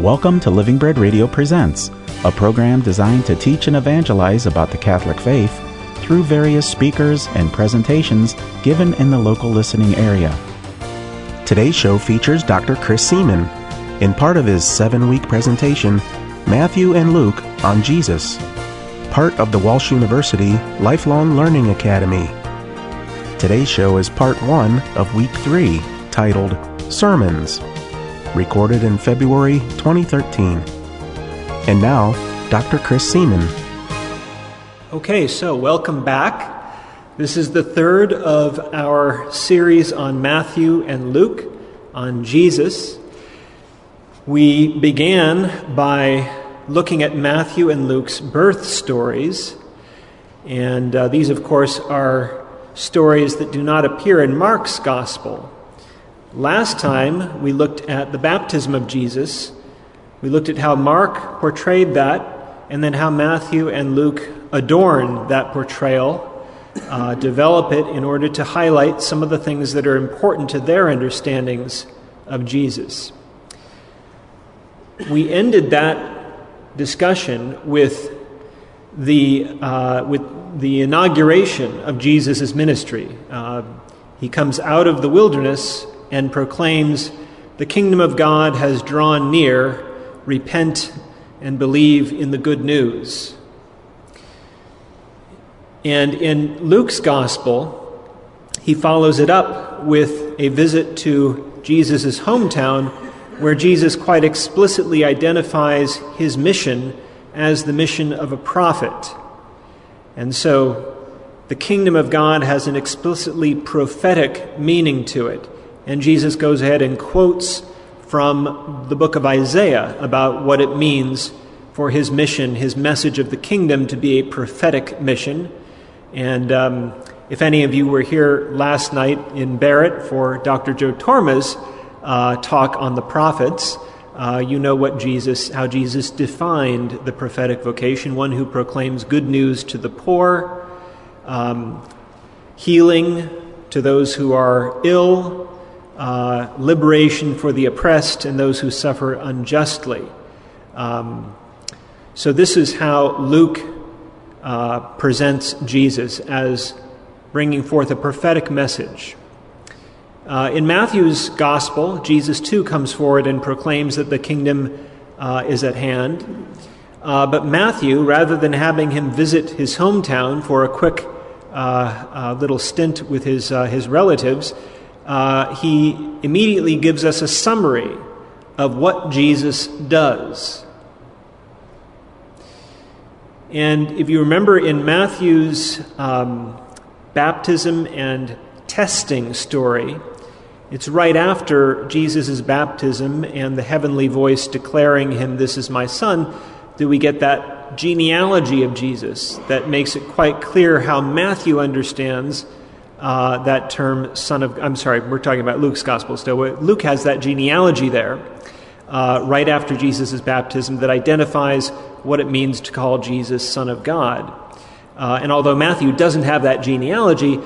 Welcome to Living Bread Radio Presents, a program designed to teach and evangelize about the Catholic faith through various speakers and presentations given in the local listening area. Today's show features Dr. Chris Seeman in part of his seven week presentation, Matthew and Luke on Jesus, part of the Walsh University Lifelong Learning Academy. Today's show is part one of week three, titled Sermons recorded in February 2013. And now, Dr. Chris Seeman. Okay, so welcome back. This is the third of our series on Matthew and Luke, on Jesus. We began by looking at Matthew and Luke's birth stories. And uh, these, of course, are stories that do not appear in Mark's gospel. Last time we looked at the baptism of Jesus. We looked at how Mark portrayed that, and then how Matthew and Luke adorn that portrayal, uh, develop it in order to highlight some of the things that are important to their understandings of Jesus. We ended that discussion with the, uh, with the inauguration of Jesus' ministry. Uh, he comes out of the wilderness and proclaims, The kingdom of God has drawn near, repent and believe in the good news. And in Luke's gospel, he follows it up with a visit to Jesus' hometown, where Jesus quite explicitly identifies his mission as the mission of a prophet. And so the kingdom of God has an explicitly prophetic meaning to it. And Jesus goes ahead and quotes from the book of Isaiah about what it means for his mission, his message of the kingdom, to be a prophetic mission. And um, if any of you were here last night in Barrett for Dr. Joe Torma's uh, talk on the prophets, uh, you know what Jesus, how Jesus defined the prophetic vocation: one who proclaims good news to the poor, um, healing to those who are ill, uh, liberation for the oppressed and those who suffer unjustly. Um, so, this is how Luke uh, presents Jesus as bringing forth a prophetic message. Uh, in Matthew's gospel, Jesus too comes forward and proclaims that the kingdom uh, is at hand. Uh, but Matthew, rather than having him visit his hometown for a quick uh, little stint with his, his relatives, uh, he immediately gives us a summary of what Jesus does. And if you remember in Matthew's um, baptism and testing story, it's right after Jesus' baptism and the heavenly voice declaring him, This is my son, that we get that genealogy of Jesus that makes it quite clear how Matthew understands uh, that term, son of, I'm sorry, we're talking about Luke's gospel still. Luke has that genealogy there uh, right after Jesus' baptism that identifies what it means to call Jesus son of God. Uh, and although Matthew doesn't have that genealogy,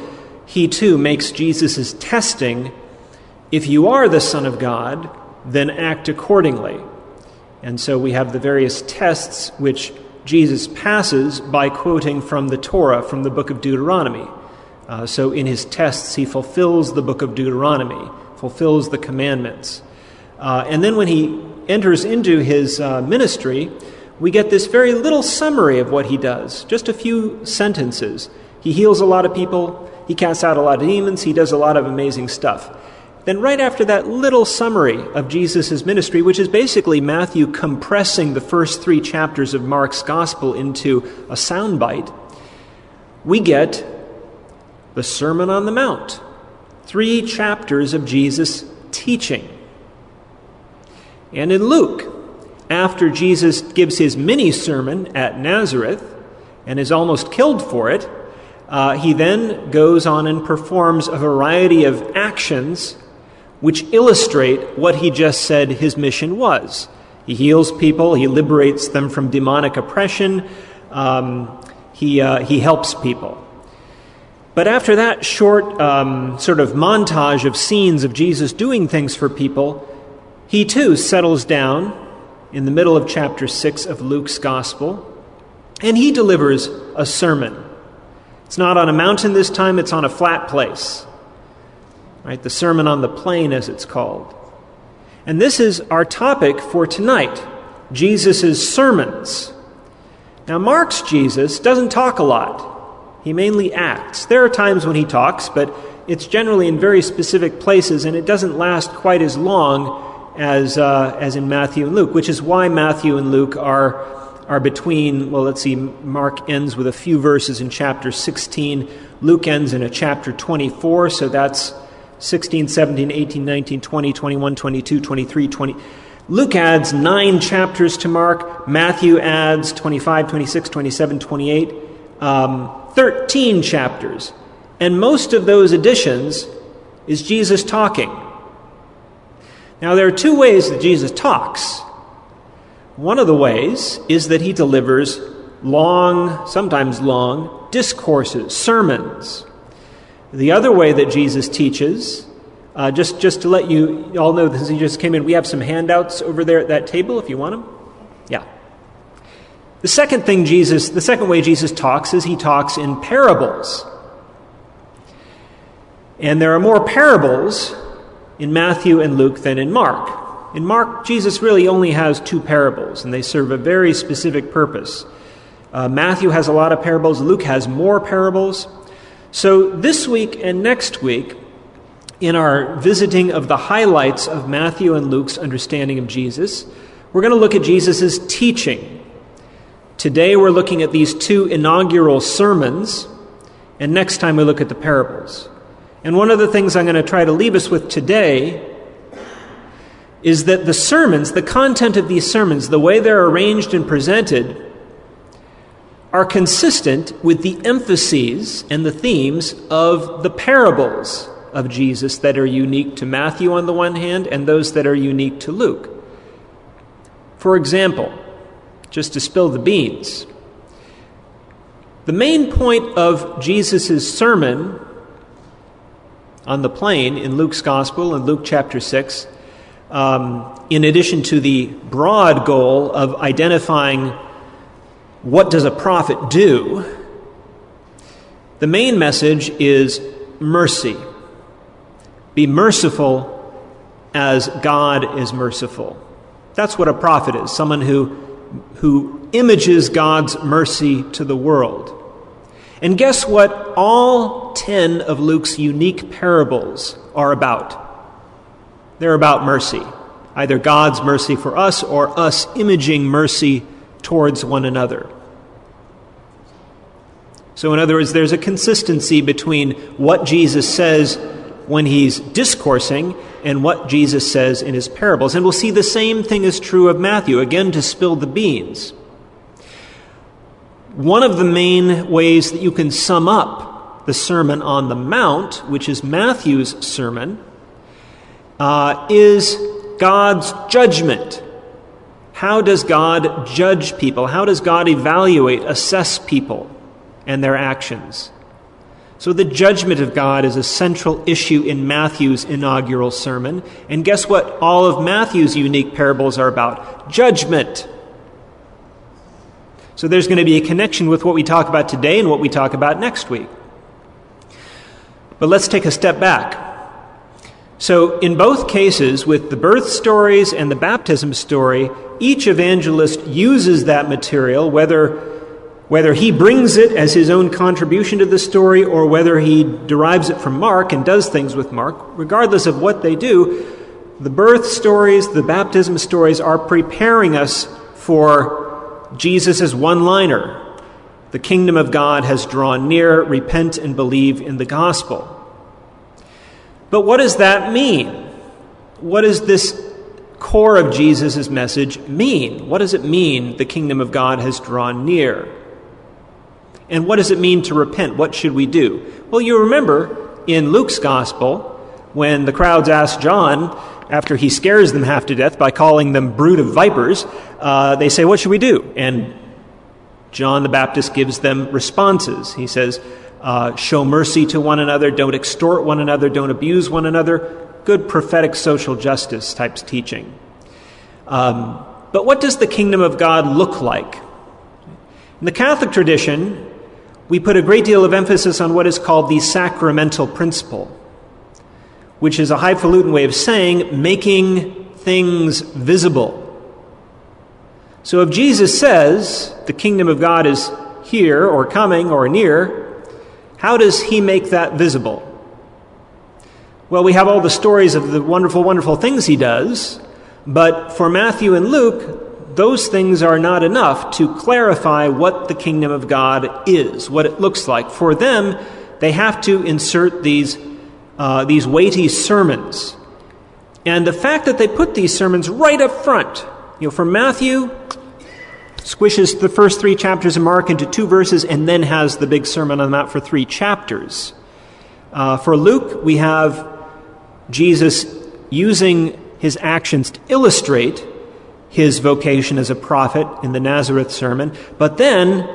he too makes Jesus' testing if you are the Son of God, then act accordingly. And so we have the various tests which Jesus passes by quoting from the Torah, from the book of Deuteronomy. Uh, so in his tests, he fulfills the book of Deuteronomy, fulfills the commandments. Uh, and then when he enters into his uh, ministry, we get this very little summary of what he does, just a few sentences. He heals a lot of people, he casts out a lot of demons, he does a lot of amazing stuff. Then, right after that little summary of Jesus' ministry, which is basically Matthew compressing the first three chapters of Mark's gospel into a soundbite, we get the Sermon on the Mount. Three chapters of Jesus' teaching. And in Luke, after Jesus gives his mini sermon at Nazareth and is almost killed for it, uh, he then goes on and performs a variety of actions which illustrate what he just said his mission was. He heals people, he liberates them from demonic oppression, um, he, uh, he helps people. But after that short um, sort of montage of scenes of Jesus doing things for people, he too settles down in the middle of chapter 6 of Luke's Gospel, and he delivers a sermon. It's not on a mountain this time, it's on a flat place. Right? The Sermon on the Plain, as it's called. And this is our topic for tonight Jesus' sermons. Now, Mark's Jesus doesn't talk a lot, he mainly acts. There are times when he talks, but it's generally in very specific places, and it doesn't last quite as long as, uh, as in Matthew and Luke, which is why Matthew and Luke are, are between, well, let's see, Mark ends with a few verses in chapter 16, Luke ends in a chapter 24, so that's 16, 17, 18, 19, 20, 21, 22, 23, 20. Luke adds nine chapters to Mark. Matthew adds 25, 26, 27, 28, um, 13 chapters. And most of those additions is Jesus talking. Now, there are two ways that Jesus talks. One of the ways is that he delivers long, sometimes long, discourses, sermons. The other way that Jesus teaches, uh, just, just to let you all know, since he just came in, we have some handouts over there at that table if you want them. The second thing Jesus, the second way Jesus talks is he talks in parables. And there are more parables in Matthew and Luke than in Mark. In Mark, Jesus really only has two parables, and they serve a very specific purpose. Uh, Matthew has a lot of parables, Luke has more parables. So this week and next week, in our visiting of the highlights of Matthew and Luke's understanding of Jesus, we're going to look at Jesus' teaching. Today we're looking at these two inaugural sermons, and next time we look at the parables. And one of the things I'm going to try to leave us with today is that the sermons, the content of these sermons, the way they're arranged and presented, are consistent with the emphases and the themes of the parables of Jesus that are unique to Matthew on the one hand and those that are unique to Luke. For example, just to spill the beans, the main point of Jesus' sermon on the plain in Luke's Gospel in Luke chapter 6, um, in addition to the broad goal of identifying what does a prophet do, the main message is mercy. Be merciful as God is merciful. That's what a prophet is someone who, who images God's mercy to the world. And guess what all 10 of Luke's unique parables are about? They're about mercy, either God's mercy for us or us imaging mercy towards one another. So, in other words, there's a consistency between what Jesus says when he's discoursing and what Jesus says in his parables. And we'll see the same thing is true of Matthew, again, to spill the beans. One of the main ways that you can sum up the Sermon on the Mount, which is Matthew's sermon, uh, is God's judgment. How does God judge people? How does God evaluate, assess people and their actions? So, the judgment of God is a central issue in Matthew's inaugural sermon. And guess what all of Matthew's unique parables are about? Judgment. So there's going to be a connection with what we talk about today and what we talk about next week. But let's take a step back. So, in both cases, with the birth stories and the baptism story, each evangelist uses that material, whether, whether he brings it as his own contribution to the story or whether he derives it from Mark and does things with Mark. Regardless of what they do, the birth stories, the baptism stories are preparing us for Jesus' one liner The kingdom of God has drawn near, repent and believe in the gospel. But what does that mean? What does this core of Jesus' message mean? What does it mean the kingdom of God has drawn near? And what does it mean to repent? What should we do? Well, you remember in Luke's gospel, when the crowds asked John, after he scares them half to death by calling them brood of vipers, uh, they say, What should we do? And John the Baptist gives them responses. He says, uh, Show mercy to one another, don't extort one another, don't abuse one another. Good prophetic social justice types teaching. Um, but what does the kingdom of God look like? In the Catholic tradition, we put a great deal of emphasis on what is called the sacramental principle, which is a highfalutin way of saying making things visible. So if Jesus says the kingdom of God is here or coming or near, how does he make that visible? Well, we have all the stories of the wonderful, wonderful things he does, but for Matthew and Luke, those things are not enough to clarify what the kingdom of God is, what it looks like. For them, they have to insert these, uh, these weighty sermons. And the fact that they put these sermons right up front, you know, for Matthew, squishes the first three chapters of Mark into two verses and then has the big Sermon on the Mount for three chapters. Uh, for Luke, we have Jesus using his actions to illustrate his vocation as a prophet in the Nazareth sermon, but then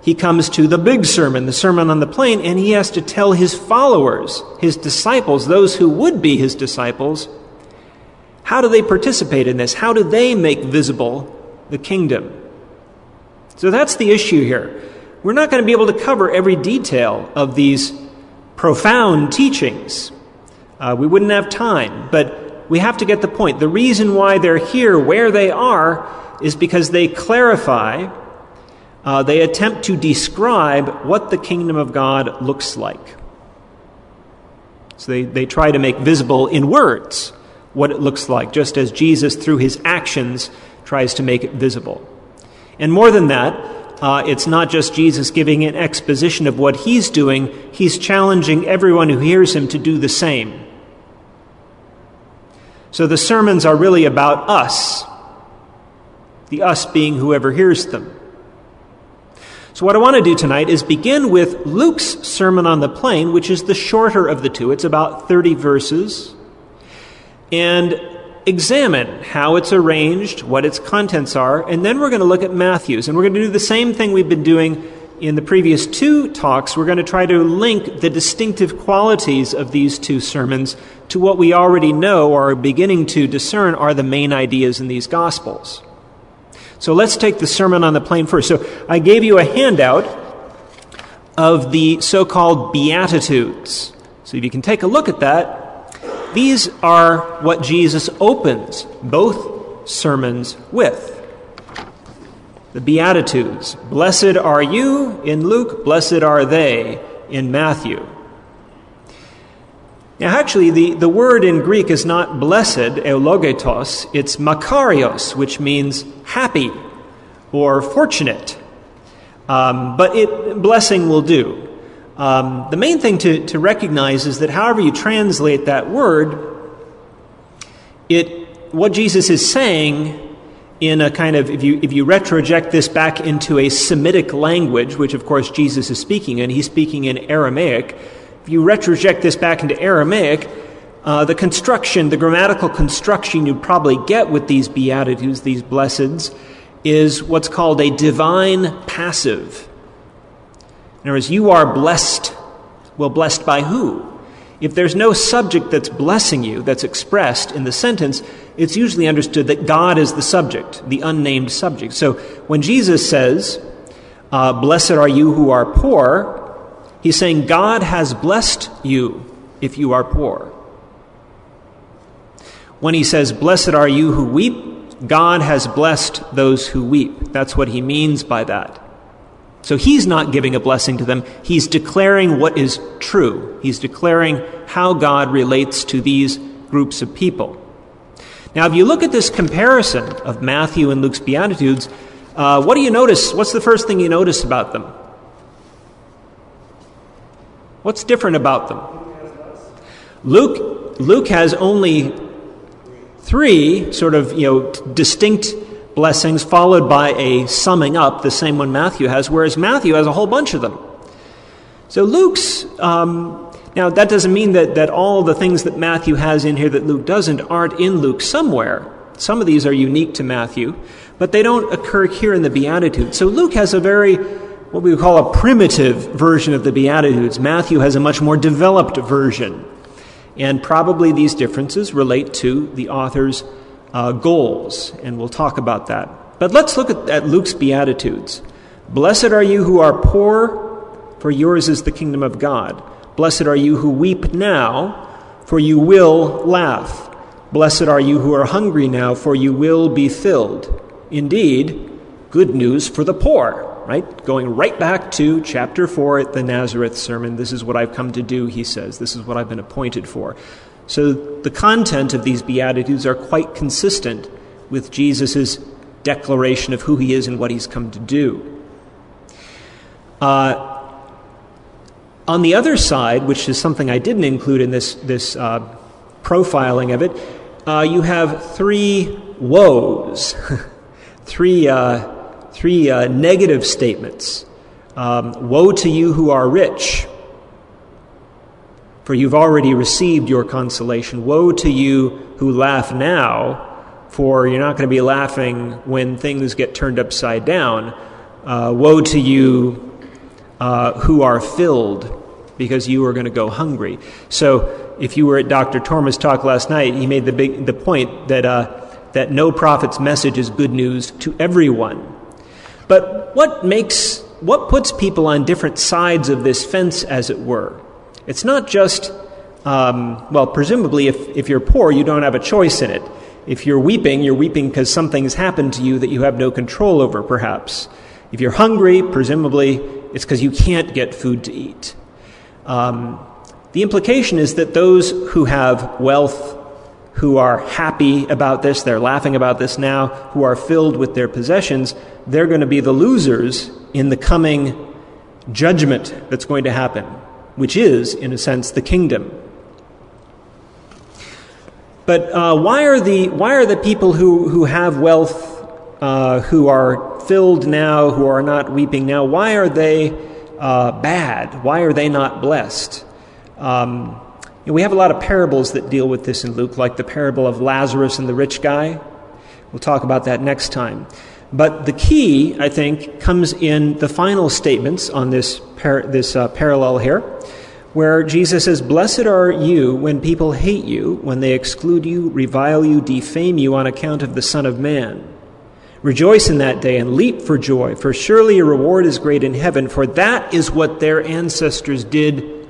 he comes to the big sermon, the Sermon on the Plain, and he has to tell his followers, his disciples, those who would be his disciples, how do they participate in this? How do they make visible the kingdom? So that's the issue here. We're not going to be able to cover every detail of these profound teachings. Uh, we wouldn't have time, but we have to get the point. The reason why they're here where they are is because they clarify, uh, they attempt to describe what the kingdom of God looks like. So they, they try to make visible in words what it looks like, just as Jesus, through his actions, tries to make it visible. And more than that, uh, it's not just Jesus giving an exposition of what he's doing, he's challenging everyone who hears him to do the same. So the sermons are really about us, the us being whoever hears them. So, what I want to do tonight is begin with Luke's Sermon on the Plain, which is the shorter of the two. It's about 30 verses. And examine how it's arranged, what its contents are, and then we're going to look at Matthew's. And we're going to do the same thing we've been doing in the previous two talks. We're going to try to link the distinctive qualities of these two sermons to what we already know or are beginning to discern are the main ideas in these Gospels. So let's take the Sermon on the Plain first. So I gave you a handout of the so called Beatitudes. So if you can take a look at that, these are what Jesus opens both sermons with. The Beatitudes. Blessed are you in Luke, blessed are they in Matthew. Now, actually, the, the word in Greek is not blessed, eulogetos, it's makarios, which means happy or fortunate. Um, but it, blessing will do. Um, the main thing to, to recognize is that however you translate that word, it, what Jesus is saying in a kind of, if you, if you retroject this back into a Semitic language, which of course Jesus is speaking in, he's speaking in Aramaic. If you retroject this back into Aramaic, uh, the construction, the grammatical construction you probably get with these beatitudes, these blesseds, is what's called a divine passive. In other words, you are blessed. Well, blessed by who? If there's no subject that's blessing you, that's expressed in the sentence, it's usually understood that God is the subject, the unnamed subject. So when Jesus says, uh, Blessed are you who are poor, he's saying, God has blessed you if you are poor. When he says, Blessed are you who weep, God has blessed those who weep. That's what he means by that. So he's not giving a blessing to them. He's declaring what is true. He's declaring how God relates to these groups of people. Now, if you look at this comparison of Matthew and Luke's Beatitudes, uh, what do you notice? What's the first thing you notice about them? What's different about them? Luke, Luke has only three sort of you know distinct blessings followed by a summing up, the same one Matthew has, whereas Matthew has a whole bunch of them. So Luke's, um, now that doesn't mean that, that all the things that Matthew has in here that Luke doesn't aren't in Luke somewhere. Some of these are unique to Matthew, but they don't occur here in the Beatitudes. So Luke has a very, what we would call a primitive version of the Beatitudes. Matthew has a much more developed version. And probably these differences relate to the author's uh, goals, and we'll talk about that. But let's look at, at Luke's Beatitudes. Blessed are you who are poor, for yours is the kingdom of God. Blessed are you who weep now, for you will laugh. Blessed are you who are hungry now, for you will be filled. Indeed, good news for the poor right? Going right back to chapter 4 at the Nazareth sermon. This is what I've come to do, he says. This is what I've been appointed for. So the content of these Beatitudes are quite consistent with Jesus' declaration of who he is and what he's come to do. Uh, on the other side, which is something I didn't include in this, this uh, profiling of it, uh, you have three woes, three uh, three uh, negative statements um, Woe to you who are rich, for you've already received your consolation. Woe to you who laugh now, for you're not going to be laughing when things get turned upside down. Uh, woe to you uh, who are filled, because you are going to go hungry. So, if you were at Dr. Torma's talk last night, he made the, big, the point that, uh, that no prophet's message is good news to everyone. But what makes, what puts people on different sides of this fence, as it were? It's not just, um, well, presumably, if, if you're poor, you don't have a choice in it. If you're weeping, you're weeping because something's happened to you that you have no control over, perhaps. If you're hungry, presumably, it's because you can't get food to eat. Um, the implication is that those who have wealth, who are happy about this, they're laughing about this now, who are filled with their possessions, they're going to be the losers in the coming judgment that's going to happen, which is, in a sense, the kingdom. But uh, why, are the, why are the people who, who have wealth, uh, who are filled now, who are not weeping now, why are they uh, bad? Why are they not blessed? Um, we have a lot of parables that deal with this in Luke, like the parable of Lazarus and the rich guy. We'll talk about that next time. But the key, I think, comes in the final statements on this, par- this uh, parallel here, where Jesus says, Blessed are you when people hate you, when they exclude you, revile you, defame you on account of the Son of Man. Rejoice in that day and leap for joy, for surely your reward is great in heaven, for that is what their ancestors did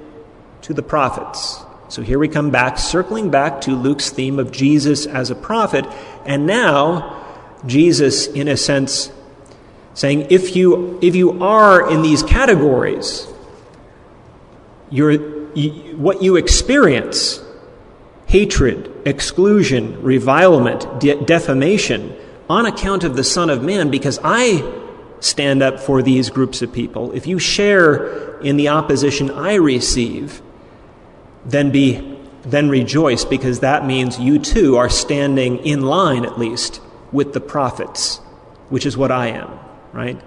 to the prophets. So here we come back, circling back to Luke's theme of Jesus as a prophet, and now Jesus, in a sense, saying, if you, if you are in these categories, you, what you experience hatred, exclusion, revilement, de- defamation on account of the Son of Man, because I stand up for these groups of people, if you share in the opposition I receive, then be then rejoice because that means you too are standing in line at least with the prophets, which is what I am, right?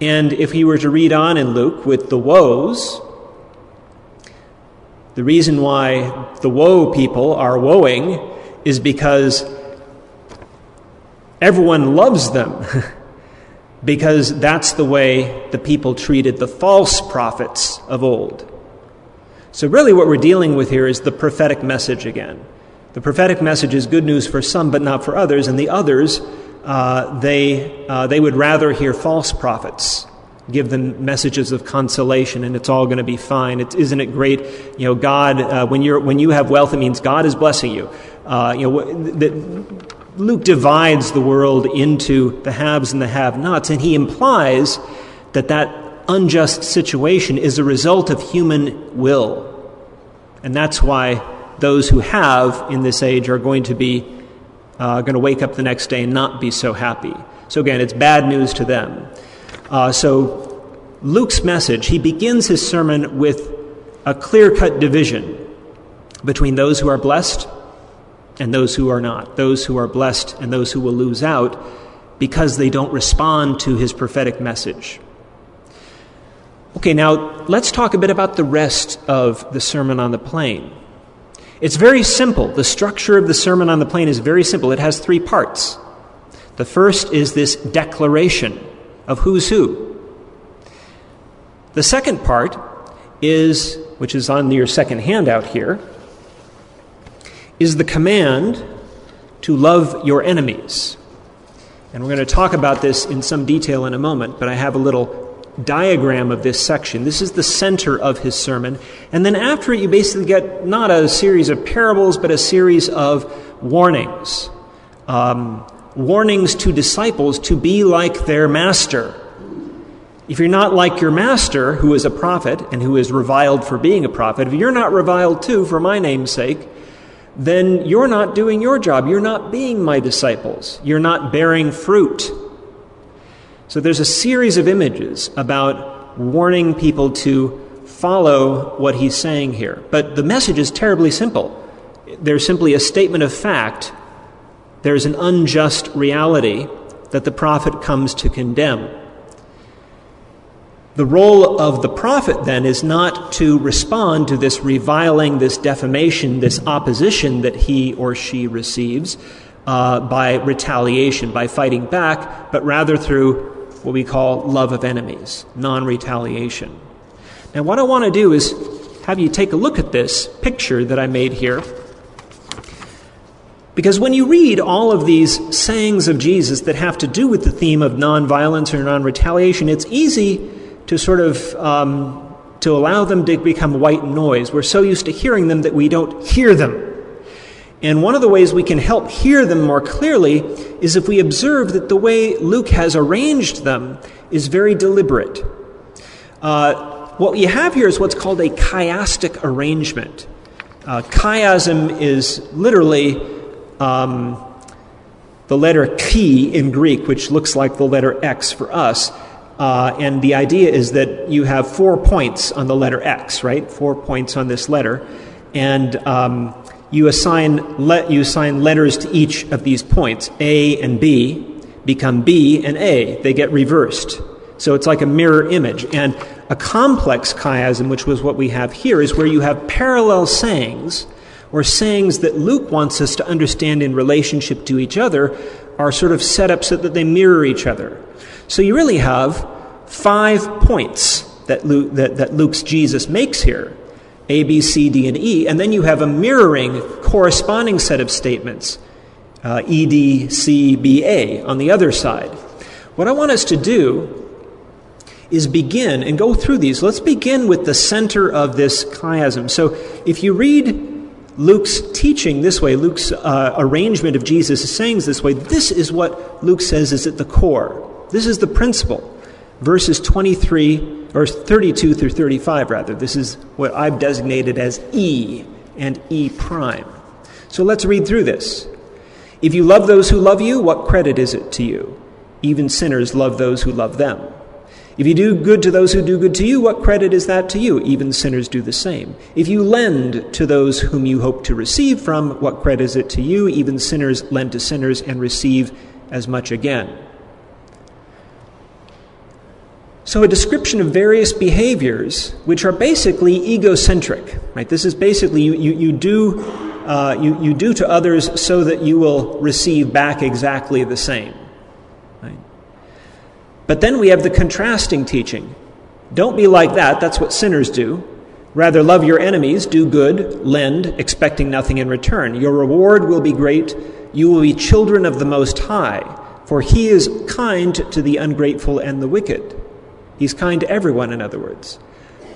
And if he were to read on in Luke with the woes, the reason why the woe people are woeing is because everyone loves them. because that's the way the people treated the false prophets of old. So, really, what we're dealing with here is the prophetic message again. The prophetic message is good news for some, but not for others, and the others, uh, they, uh, they would rather hear false prophets give them messages of consolation and it's all going to be fine. It, isn't it great? You know, God, uh, when, you're, when you have wealth, it means God is blessing you. Uh, you know, that Luke divides the world into the haves and the have nots, and he implies that that unjust situation is a result of human will. And that's why those who have in this age are going to be uh, going to wake up the next day and not be so happy. So again, it's bad news to them. Uh, so Luke's message, he begins his sermon with a clear cut division between those who are blessed and those who are not, those who are blessed and those who will lose out because they don't respond to his prophetic message. Okay, now let's talk a bit about the rest of the Sermon on the Plain. It's very simple. The structure of the Sermon on the Plain is very simple. It has three parts. The first is this declaration of who's who. The second part is, which is on your second handout here, is the command to love your enemies. And we're going to talk about this in some detail in a moment, but I have a little diagram of this section. This is the center of his sermon. And then after it, you basically get not a series of parables, but a series of warnings. Um, warnings to disciples to be like their master. If you're not like your master, who is a prophet and who is reviled for being a prophet, if you're not reviled too for my name's sake, then you're not doing your job. You're not being my disciples. You're not bearing fruit. So there's a series of images about warning people to follow what he's saying here. But the message is terribly simple. There's simply a statement of fact. There's an unjust reality that the prophet comes to condemn. The role of the prophet then is not to respond to this reviling, this defamation, this opposition that he or she receives uh, by retaliation, by fighting back, but rather through what we call love of enemies, non retaliation. Now, what I want to do is have you take a look at this picture that I made here. Because when you read all of these sayings of Jesus that have to do with the theme of nonviolence or non retaliation, it's easy to sort of um, to allow them to become white noise. We're so used to hearing them that we don't hear them. And one of the ways we can help hear them more clearly is if we observe that the way Luke has arranged them is very deliberate. Uh, what you have here is what's called a chiastic arrangement. Uh, chiasm is literally um, the letter chi in Greek, which looks like the letter X for us. Uh, and the idea is that you have four points on the letter X, right? Four points on this letter. And um, you assign, let, you assign letters to each of these points. A and B become B and A. They get reversed. So it's like a mirror image. And a complex chiasm, which was what we have here, is where you have parallel sayings, or sayings that Luke wants us to understand in relationship to each other, are sort of set up so that they mirror each other. So you really have five points that, Luke, that, that Luke's Jesus makes here. A, B, C, D, and E, and then you have a mirroring corresponding set of statements, uh, E, D, C, B, A, on the other side. What I want us to do is begin and go through these. Let's begin with the center of this chiasm. So if you read Luke's teaching this way, Luke's uh, arrangement of Jesus' sayings this way, this is what Luke says is at the core. This is the principle. Verses 23 or 32 through 35, rather. This is what I've designated as E and E prime. So let's read through this. If you love those who love you, what credit is it to you? Even sinners love those who love them. If you do good to those who do good to you, what credit is that to you? Even sinners do the same. If you lend to those whom you hope to receive from, what credit is it to you? Even sinners lend to sinners and receive as much again. So, a description of various behaviors which are basically egocentric. Right? This is basically you, you, you do, uh, you, you do to others so that you will receive back exactly the same. Right? But then we have the contrasting teaching. Don't be like that, that's what sinners do. Rather, love your enemies, do good, lend, expecting nothing in return. Your reward will be great. You will be children of the Most High, for He is kind to the ungrateful and the wicked. He's kind to everyone, in other words.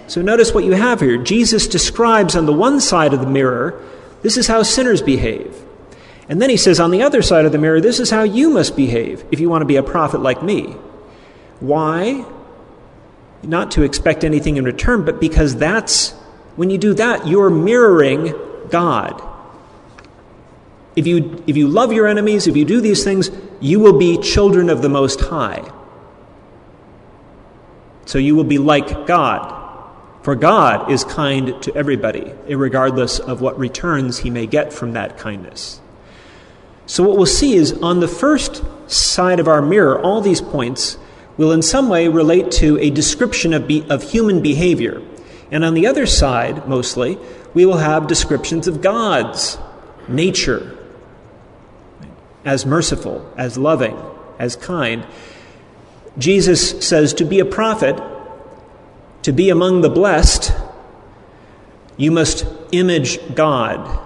So notice what you have here. Jesus describes on the one side of the mirror, this is how sinners behave. And then he says on the other side of the mirror, this is how you must behave if you want to be a prophet like me. Why? Not to expect anything in return, but because that's, when you do that, you're mirroring God. If you, if you love your enemies, if you do these things, you will be children of the Most High. So you will be like God. For God is kind to everybody, regardless of what returns he may get from that kindness. So, what we'll see is on the first side of our mirror, all these points will in some way relate to a description of, be, of human behavior. And on the other side, mostly, we will have descriptions of God's nature as merciful, as loving, as kind. Jesus says to be a prophet, to be among the blessed, you must image God.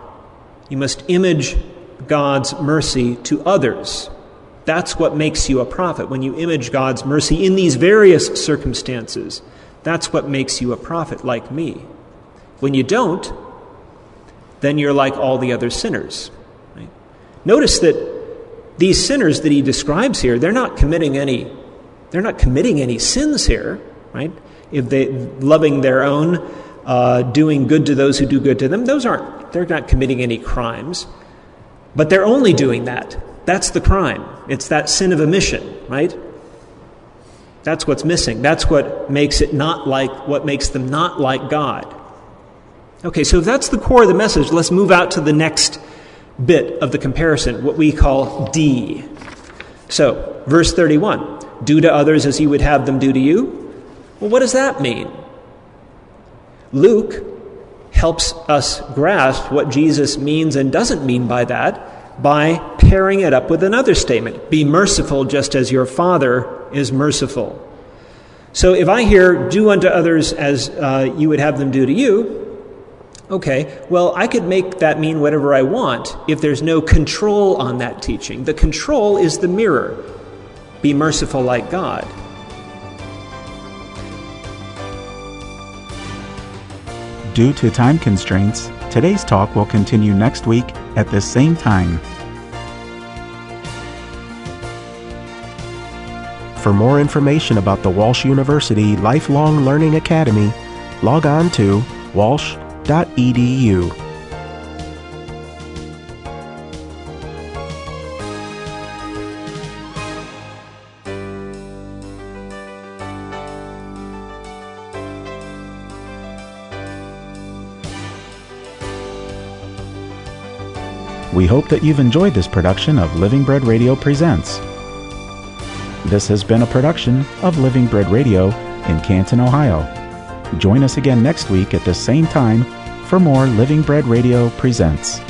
You must image God's mercy to others. That's what makes you a prophet. When you image God's mercy in these various circumstances, that's what makes you a prophet like me. When you don't, then you're like all the other sinners. Right? Notice that these sinners that he describes here, they're not committing any they're not committing any sins here, right? If they loving their own, uh, doing good to those who do good to them, those aren't they're not committing any crimes. But they're only doing that. That's the crime. It's that sin of omission, right? That's what's missing. That's what makes it not like what makes them not like God. Okay, so if that's the core of the message, let's move out to the next bit of the comparison, what we call D. So, verse 31 do to others as you would have them do to you. Well, what does that mean? Luke helps us grasp what Jesus means and doesn't mean by that by pairing it up with another statement Be merciful just as your Father is merciful. So if I hear, do unto others as uh, you would have them do to you, okay, well, I could make that mean whatever I want if there's no control on that teaching. The control is the mirror. Be merciful like God. Due to time constraints, today's talk will continue next week at the same time. For more information about the Walsh University Lifelong Learning Academy, log on to walsh.edu. We hope that you've enjoyed this production of Living Bread Radio Presents. This has been a production of Living Bread Radio in Canton, Ohio. Join us again next week at the same time for more Living Bread Radio Presents.